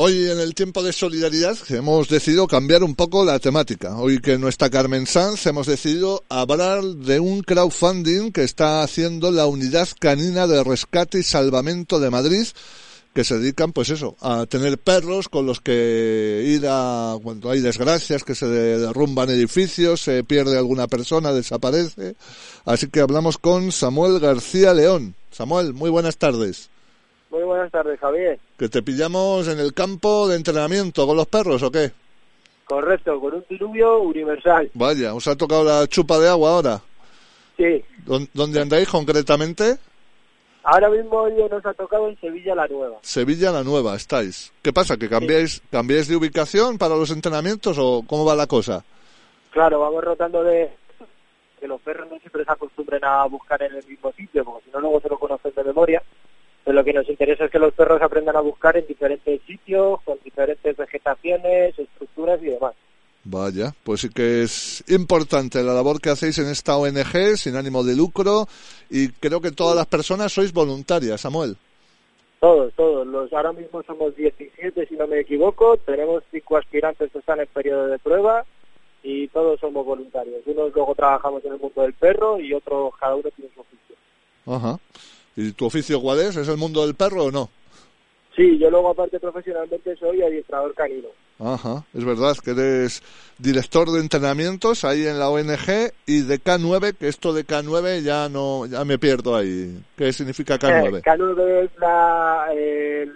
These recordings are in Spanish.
Hoy en el tiempo de solidaridad hemos decidido cambiar un poco la temática. Hoy que no está Carmen Sanz hemos decidido hablar de un crowdfunding que está haciendo la Unidad Canina de Rescate y Salvamento de Madrid que se dedican pues eso, a tener perros con los que ir a cuando hay desgracias, que se derrumban edificios, se pierde alguna persona, desaparece. Así que hablamos con Samuel García León. Samuel, muy buenas tardes. Muy buenas tardes, Javier. ¿Que te pillamos en el campo de entrenamiento con los perros o qué? Correcto, con un diluvio universal. Vaya, ¿os ha tocado la chupa de agua ahora? Sí. ¿Dónde andáis concretamente? Ahora mismo hoy nos ha tocado en Sevilla la Nueva. Sevilla la Nueva, estáis. ¿Qué pasa? ¿Que cambiáis, cambiáis de ubicación para los entrenamientos o cómo va la cosa? Claro, vamos rotando de que los perros no siempre se acostumbren a buscar en el mismo sitio, porque si no luego se lo conocen de memoria lo que nos interesa es que los perros aprendan a buscar en diferentes sitios, con diferentes vegetaciones, estructuras y demás. Vaya, pues sí que es importante la labor que hacéis en esta ONG sin ánimo de lucro y creo que todas las personas sois voluntarias, Samuel. Todos, todos. Los, ahora mismo somos 17, si no me equivoco. Tenemos cinco aspirantes que están en periodo de prueba y todos somos voluntarios. Unos luego trabajamos en el mundo del perro y otros, cada uno tiene su oficio. Ajá. ¿Y tu oficio cuál es? ¿Es el mundo del perro o no? Sí, yo luego aparte profesionalmente soy adiestrador canino. Ajá, es verdad que eres director de entrenamientos ahí en la ONG y de K9, que esto de K9 ya no, ya me pierdo ahí. ¿Qué significa K9? Eh, K9 es la, eh,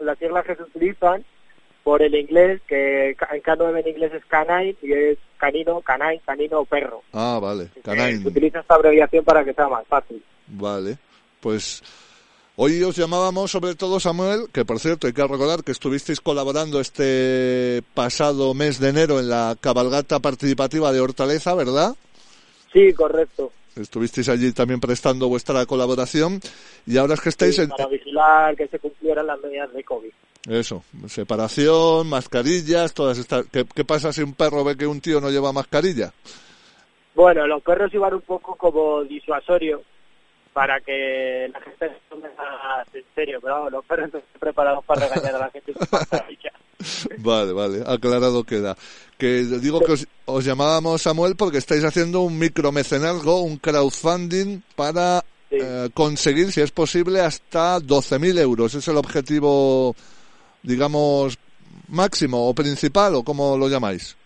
las siglas que se utilizan por el inglés, que en K9 en inglés es canine y es canino, canine, canino o perro. Ah, vale, canine. Se utiliza esta abreviación para que sea más fácil. Vale. Pues hoy os llamábamos sobre todo Samuel, que por cierto hay que recordar que estuvisteis colaborando este pasado mes de enero en la cabalgata participativa de Hortaleza, ¿verdad? Sí, correcto. Estuvisteis allí también prestando vuestra colaboración y ahora es que estáis en... Para vigilar que se cumplieran las medidas de COVID. Eso, separación, mascarillas, todas estas... ¿Qué, ¿Qué pasa si un perro ve que un tío no lleva mascarilla? Bueno, los perros iban un poco como disuasorio, para que la gente se tome en serio, pero vamos, los perros están preparados para regañar a la gente Vale, vale, aclarado queda. Que digo que os, llamábamos Samuel porque estáis haciendo un micromecenazgo, un crowdfunding para eh, conseguir, si es posible, hasta 12.000 euros. ¿Es el objetivo, digamos, máximo o principal o cómo lo llamáis?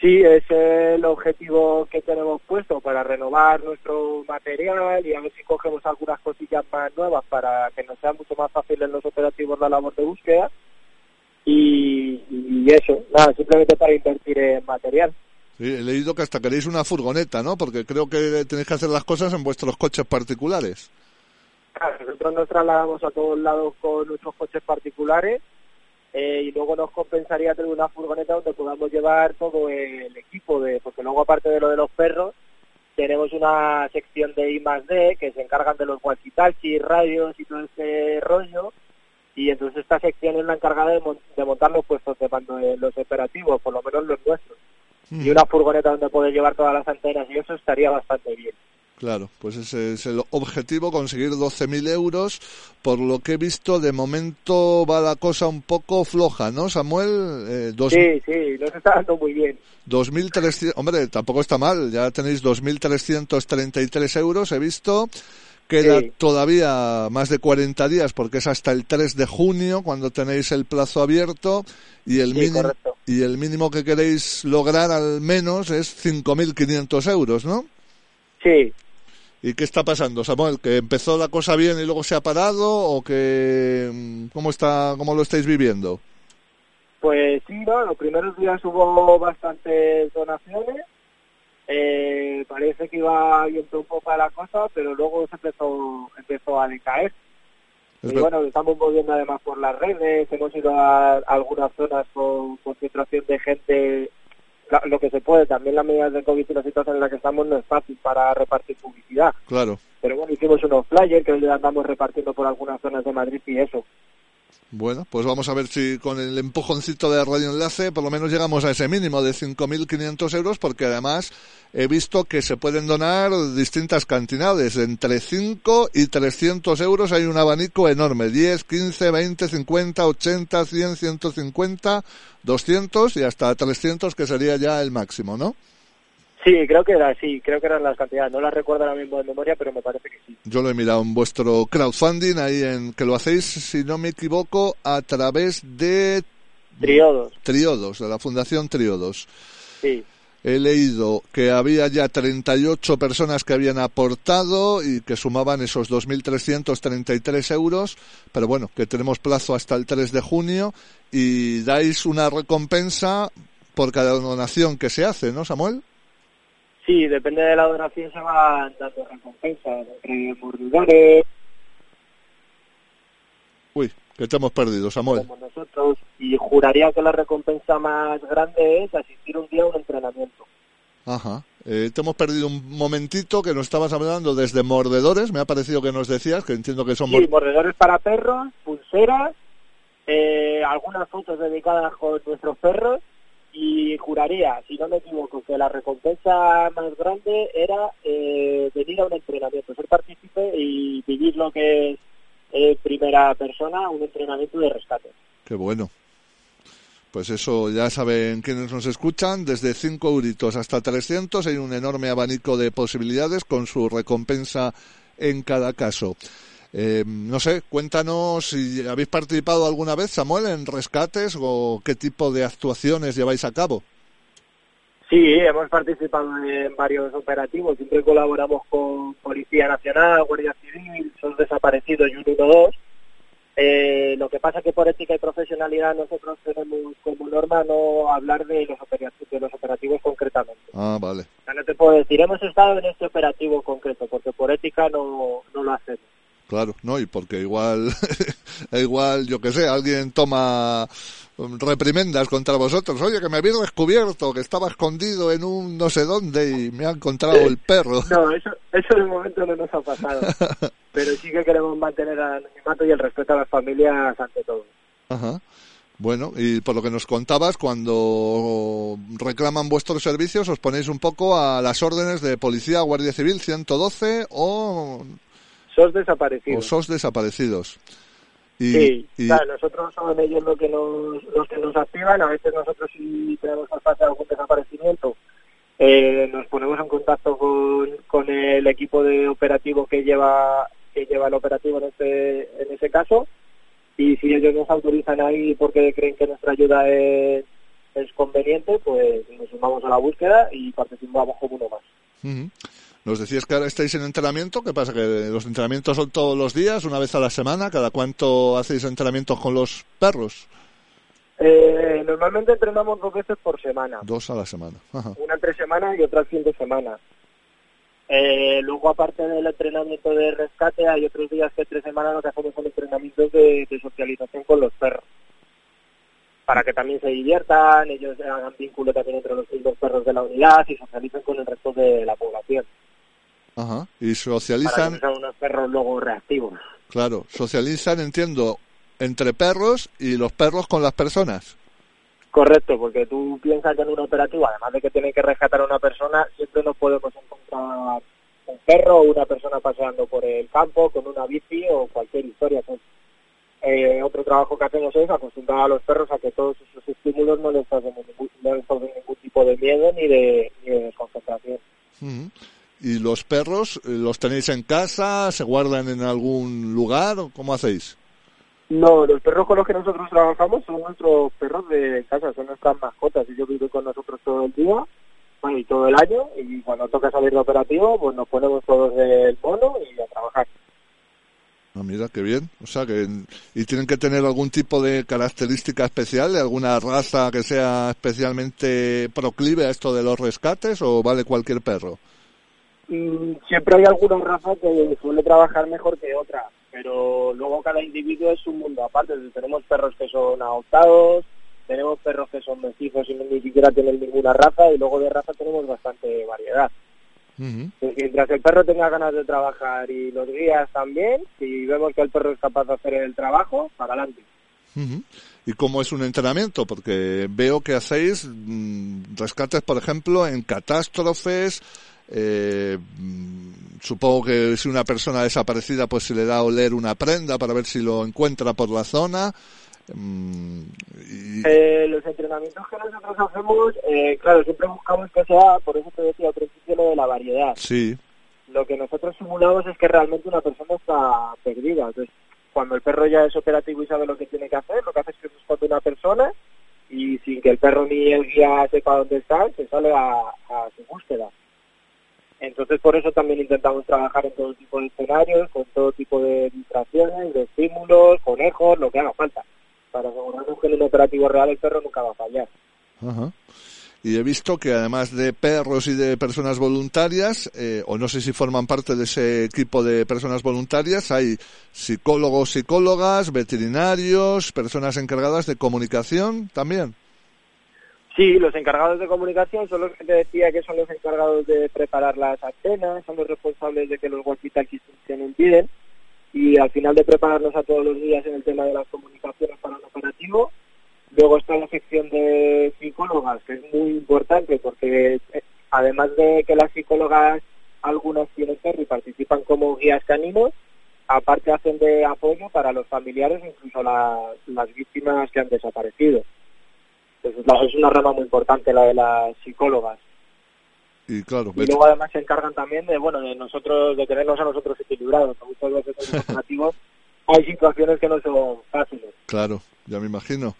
Sí, es el objetivo que tenemos puesto para renovar nuestro material y a ver si cogemos algunas cosillas más nuevas para que nos sea mucho más fácil en los operativos la labor de búsqueda. Y, eso, nada, simplemente para invertir en material. Sí, he leído que hasta queréis una furgoneta, ¿no? Porque creo que tenéis que hacer las cosas en vuestros coches particulares. Claro, nosotros nos trasladamos a todos lados con nuestros coches particulares eh, y luego nos compensaría tener una furgoneta donde podamos llevar todo el equipo, de porque luego aparte de lo de los perros, tenemos una sección de I más D que se encargan de los walkie-talkies, radios y todo ese rollo, y entonces esta sección es la encargada de, de montar los puestos de mando de los operativos, por lo menos los nuestros. Y una furgoneta donde poder llevar todas las antenas y eso estaría bastante bien. Claro, pues ese es el objetivo, conseguir 12.000 euros. Por lo que he visto, de momento va la cosa un poco floja, ¿no, Samuel? Eh, Sí, sí, nos está dando muy bien. 2.300, hombre, tampoco está mal, ya tenéis 2.333 euros, he visto. Queda todavía más de 40 días porque es hasta el 3 de junio cuando tenéis el plazo abierto y el, mínimo, y el mínimo que queréis lograr al menos es 5.500 euros, ¿no? Sí, ¿Y qué está pasando, Samuel? ¿Que empezó la cosa bien y luego se ha parado o que mm, cómo está cómo lo estáis viviendo? Pues sí, ¿no? los primeros días hubo bastantes donaciones. Eh, parece que iba viendo un poco la cosa, pero luego se empezó empezó a decaer. y bueno, estamos moviendo además por las redes, hemos ido a, algunas zonas con concentración de gente, lo que se puede, también las medidas de COVID y la situación en la que estamos no es fácil para repartir publicidad. Claro. Pero bueno, hicimos unos flyers que le andamos repartiendo por algunas zonas de Madrid y eso. Bueno, pues vamos a ver si con el empujoncito de Radio Enlace por lo menos llegamos a ese mínimo de 5.500 euros porque además he visto que se pueden donar distintas cantidades. Entre 5 y 300 euros hay un abanico enorme. 10, 15, 20, 50, 80, 100, 150, 200 y hasta 300 que sería ya el máximo, ¿no? Sí, creo que era sí, creo que eran las cantidades. No las recuerdo ahora mismo de memoria, pero me parece que sí. Yo lo he mirado en vuestro crowdfunding, ahí en que lo hacéis, si no me equivoco, a través de Triodos. Triodos, de la Fundación Triodos. Sí. He leído que había ya 38 personas que habían aportado y que sumaban esos 2.333 euros, pero bueno, que tenemos plazo hasta el 3 de junio y dais una recompensa por cada donación que se hace, ¿no, Samuel? Sí, depende de la donación se van dando recompensas entre mordidores. Uy, que te hemos perdido, Samuel. Como nosotros, y juraría que la recompensa más grande es asistir un día a un entrenamiento. Ajá. Eh, te hemos perdido un momentito que nos estabas hablando desde mordedores, me ha parecido que nos decías, que entiendo que son... Sí, mordedores para perros, pulseras, eh, algunas fotos dedicadas con nuestros perros y juraría, si no me equivoco, que la recompensa más grande era eh, venir a un entrenamiento, ser partícipe y vivir lo que es eh, primera persona, un entrenamiento de rescate. Qué bueno. Pues eso, ya saben quienes nos escuchan, desde 5 euritos hasta 300 hay un enorme abanico de posibilidades con su recompensa en cada caso. Eh, no sé, cuéntanos si habéis participado alguna vez, Samuel, en rescates o qué tipo de actuaciones lleváis a cabo. Sí, hemos participado en varios operativos, siempre colaboramos con Policía Nacional, Guardia Civil, son desaparecidos y 112. Eh, lo que pasa que por ética y profesionalidad nosotros tenemos como norma no hablar de los operativos, de los operativos concretamente. Ah, vale. no te puedo decir, hemos estado en este operativo concreto, porque por ética no, no lo hacemos. Claro, no, y porque igual, igual, yo que sé, alguien toma reprimendas contra vosotros. Oye, que me habéis descubierto, que estaba escondido en un no sé dónde y me ha encontrado el perro. No, eso, eso de momento no nos ha pasado. Pero sí que queremos mantener el anonimato y el respeto a las familias ante todo. Ajá. Bueno, y por lo que nos contabas, cuando reclaman vuestros servicios, os ponéis un poco a las órdenes de Policía, Guardia Civil 112 o sos desaparecidos. O sos desaparecidos. Y, sí, Claro, nosotros son ellos los que nos, los que nos activan, a veces nosotros si tenemos que hacer algún desaparecimiento, eh, nos ponemos en contacto con, con el equipo de operativo que lleva que lleva el operativo en este en ese caso y si ellos nos autorizan ahí porque creen que nuestra ayuda es, es conveniente, pues nos sumamos a la búsqueda y participamos como uno más. Nos decías que ahora estáis en entrenamiento, ¿qué pasa? ¿Que los entrenamientos son todos los días, una vez a la semana? ¿Cada cuánto hacéis entrenamientos con los perros? Eh, normalmente entrenamos dos veces por semana. Dos a la semana. Una entre semana y otra el fin de semana. Eh, luego, aparte del entrenamiento de rescate, hay otros días que tres semanas que hacemos son entrenamientos de, de socialización con los perros para que también se diviertan, ellos hagan vínculo también entre los dos perros de la unidad y socialicen con el resto de la población. Ajá. Y socializan. Para unos perros luego reactivos. Claro, socializan, entiendo, entre perros y los perros con las personas. Correcto, porque tú piensas que en un operativo, además de que tienen que rescatar a una persona, siempre nos podemos encontrar un perro o una persona paseando por el campo con una bici o cualquier historia. eh, otro trabajo que hacemos es acostumbrar a los perros a que todos esos estímulos no les causen ningún, no les ningún tipo de miedo ni de, ni de desconcentración. ¿Y los perros eh, los tenéis en casa? ¿Se guardan en algún lugar? o ¿Cómo hacéis? No, los perros con los que nosotros trabajamos son nuestros perros de casa, son nuestras mascotas. Ellos viven con nosotros todo el día y todo el año. Y cuando toca salir de operativo, pues nos ponemos todos del mono y a trabajar. Ah, mira, qué bien. O sea, que ¿y tienen que tener algún tipo de característica especial, de alguna raza que sea especialmente proclive a esto de los rescates o vale cualquier perro? Mm, siempre hay alguna raza que suele trabajar mejor que otra. pero luego cada individuo es un mundo aparte. Tenemos perros que son adoptados, tenemos perros que son mestizos y ni siquiera tienen ninguna raza, y luego de raza tenemos bastante variedad. Mientras el perro tenga ganas de trabajar y los guías también, si vemos que el perro es capaz de hacer el trabajo, para adelante. ¿Y cómo es un entrenamiento? Porque veo que hacéis mm, rescates, por ejemplo, en catástrofes. Eh, mm, supongo que si una persona desaparecida, pues se le da a oler una prenda para ver si lo encuentra por la zona. Mm, eh, los entrenamientos que nosotros hacemos, eh, claro, siempre buscamos que sea, por eso te decía al principio lo de la variedad. Sí. Lo que nosotros simulamos es que realmente una persona está perdida. Entonces, cuando el perro ya es operativo y sabe lo que tiene que hacer, lo que hace es que responde una persona y sin que el perro ni el guía sepa dónde está, se sale a, a su búsqueda. Entonces, por eso también intentamos trabajar en todo tipo de escenarios, con todo tipo de distracciones, de estímulos, conejos, lo que haga falta para asegurarnos que en un operativo real el perro nunca va a fallar. Y he visto que además de perros y de personas voluntarias, eh, o no sé si forman parte de ese equipo de personas voluntarias, hay psicólogos, psicólogas, veterinarios, personas encargadas de comunicación también. Sí, los encargados de comunicación son los que te decía que son los encargados de preparar las antenas, son los responsables de que los walkie-talkies funcionen bien y al final de prepararnos a todos los días en el tema de las comunicaciones para el operativo. Luego está la sección de psicólogas, que es muy importante porque eh, además de que las psicólogas algunas tienen y participan como guías caninos, aparte hacen de apoyo para los familiares, incluso las víctimas que han desaparecido. Entonces es una rama muy importante la de las psicólogas. Y claro, y luego además se encargan también de, bueno, de nosotros, de tenernos a nosotros equilibrados. Muchas veces en los hay situaciones que no son fáciles. Claro, ya me imagino.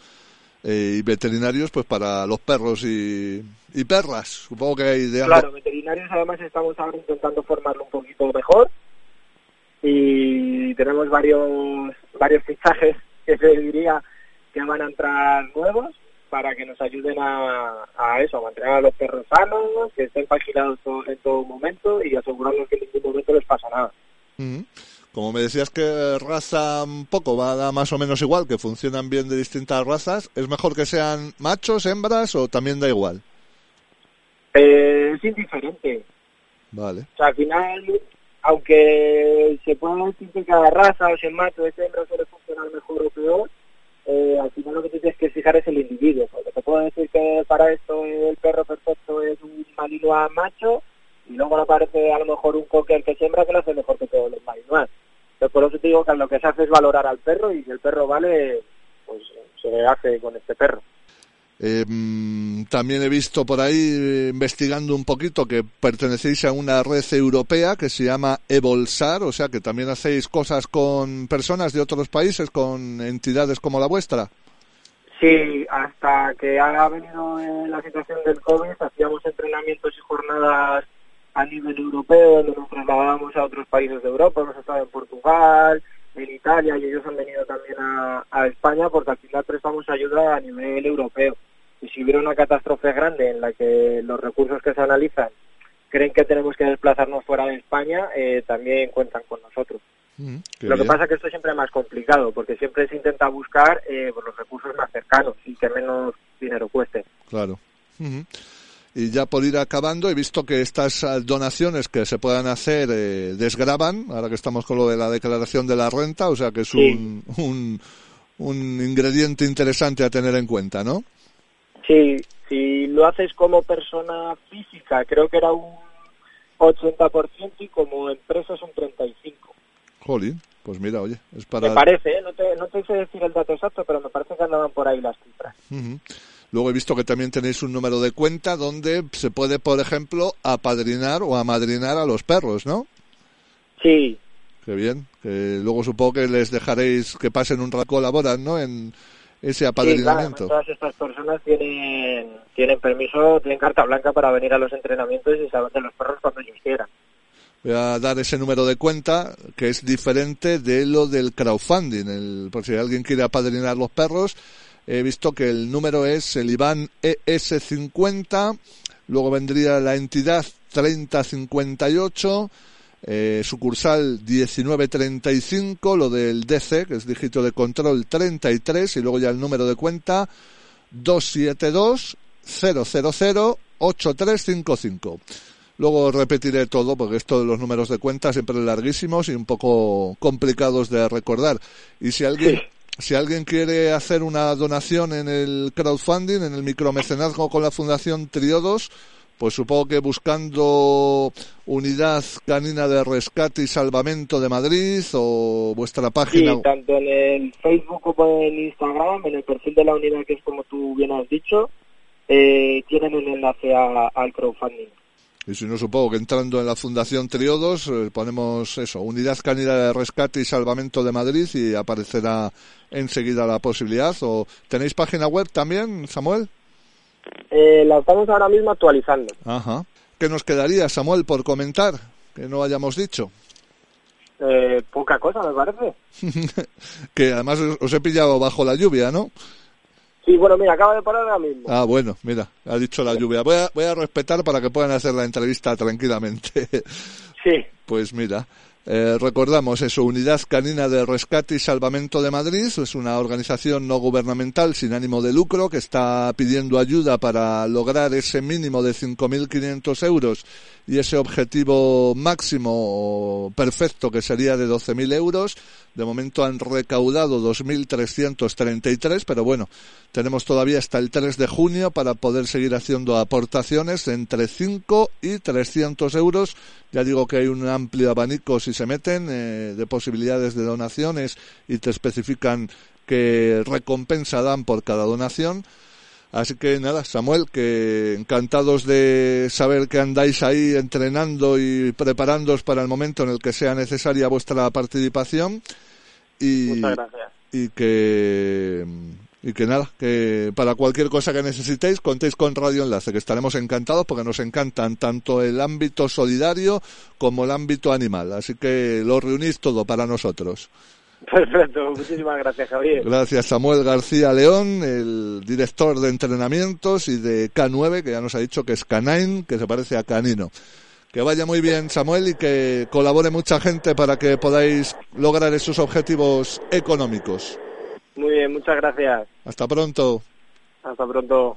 Eh, y veterinarios, pues para los perros y, y perras, supongo que hay de Claro, veterinarios además estamos ahora intentando formarlo un poquito mejor y tenemos varios varios fichajes que se diría que van a entrar nuevos para que nos ayuden a, a eso, a mantener a los perros sanos, que estén paginados en todo momento y asegurarnos que en ningún momento les pasa nada. Como me decías que raza un poco va a dar más o menos igual, que funcionan bien de distintas razas, ¿es mejor que sean machos, hembras o también da igual? Eh, es indiferente. Vale. O sea, al final, aunque se pueda decir que cada raza, o si es macho es hembra, suele funcionar mejor o peor, eh, al final lo que tienes que fijar es el individuo. Porque te puedo decir que para esto el perro perfecto es un malinois macho y luego aparece a lo mejor un cocker que siembra que lo hace mejor que todos los malinois. Por eso te digo que lo que se hace es valorar al perro y si el perro vale, pues se hace con este perro. Eh, también he visto por ahí, eh, investigando un poquito, que pertenecéis a una red europea que se llama Evolsar, o sea que también hacéis cosas con personas de otros países, con entidades como la vuestra. Sí, hasta que ha venido la situación del COVID, hacíamos entrenamientos y jornadas a nivel europeo, donde nos trasladábamos a otros países de Europa, hemos estado en Portugal, en Italia y ellos han venido también a España porque al final prestamos ayuda a nivel europeo y si hubiera una catástrofe grande en la que los recursos que se analizan creen que tenemos que desplazarnos fuera de España, eh, también cuentan con nosotros. Mm, Lo que pasa es que esto siempre es más complicado, porque siempre se intenta buscar eh, pues, los recursos más cercanos y que menos dinero cueste. Claro. Y ya por ir acabando, he visto que estas ah, donaciones que se puedan hacer eh, desgraban, ahora que estamos con lo de la declaración de la renta, o sea que es un, un, un ingrediente interesante a tener en cuenta, ¿no? Sí, si lo haces como persona física, creo que era un 80% y como empresa es un 35%. Jolín, pues mira, oye, es para... Me parece, ¿eh? no, te, no te sé decir el dato exacto, pero me parece que andaban por ahí las cifras. Luego he visto que también tenéis un número de cuenta donde se puede, por ejemplo, apadrinar o amadrinar a los perros, ¿no? Sí. Qué bien. Que luego supongo que les dejaréis que pasen un rato, colaboran, ¿no? En, ese apadrinamiento. Sí, todas estas personas tienen, tienen permiso, tienen carta blanca para venir a los entrenamientos y saber de los perros cuando ellos quieran. Voy a dar ese número de cuenta que es diferente de lo del crowdfunding. El, por si alguien quiere apadrinar los perros, he visto que el número es el IBAN ES50, luego vendría la entidad 3058, eh, sucursal 1935, lo del DC, que es dígito de control 33, y luego ya el número de cuenta 272 000 8355. Luego repetiré todo porque esto de los números de cuenta siempre larguísimos y un poco complicados de recordar. Y si alguien, si alguien quiere hacer una donación en el crowdfunding, en el micromecenazgo con la Fundación Triodos, pues supongo que buscando Unidad Canina de Rescate y Salvamento de Madrid o vuestra página. Sí, tanto en el Facebook como en Instagram, en el perfil de la unidad que es como tú bien has dicho, eh, tienen un enlace al crowdfunding. Y si no, supongo que entrando en la Fundación Triodos eh, ponemos eso, Unidad Canina de Rescate y Salvamento de Madrid y aparecerá enseguida la posibilidad. ¿O tenéis página web también, Samuel? Eh, la estamos ahora mismo actualizando. Ajá. ¿Qué nos quedaría, Samuel, por comentar que no hayamos dicho? Eh, poca cosa, me parece. que además os he pillado bajo la lluvia, ¿no? Sí, bueno, mira, acaba de parar ahora mismo. Ah, bueno, mira, ha dicho la lluvia. Voy a, voy a respetar para que puedan hacer la entrevista tranquilamente. Sí. Pues mira, eh, recordamos eso, Unidad Canina de Rescate y Salvamento de Madrid, es una organización no gubernamental sin ánimo de lucro que está pidiendo ayuda para lograr ese mínimo de 5.500 euros y ese objetivo máximo perfecto que sería de 12.000 euros. De momento han recaudado 2.333, pero bueno, tenemos todavía hasta el 3 de junio para poder seguir haciendo aportaciones entre 5 y 300 euros. Ya digo que hay un amplio abanico si se meten eh, de posibilidades de donaciones y te especifican qué recompensa dan por cada donación. Así que nada, Samuel, que encantados de saber que andáis ahí entrenando y preparándoos para el momento en el que sea necesaria vuestra participación. Y, Muchas gracias. Y que, y que nada, que para cualquier cosa que necesitéis contéis con Radio Enlace, que estaremos encantados porque nos encantan tanto el ámbito solidario como el ámbito animal. Así que lo reunís todo para nosotros. Perfecto, muchísimas gracias Javier. Gracias Samuel García León, el director de entrenamientos y de K9, que ya nos ha dicho que es Canine, que se parece a Canino. Que vaya muy bien Samuel y que colabore mucha gente para que podáis lograr esos objetivos económicos. Muy bien, muchas gracias. Hasta pronto. Hasta pronto.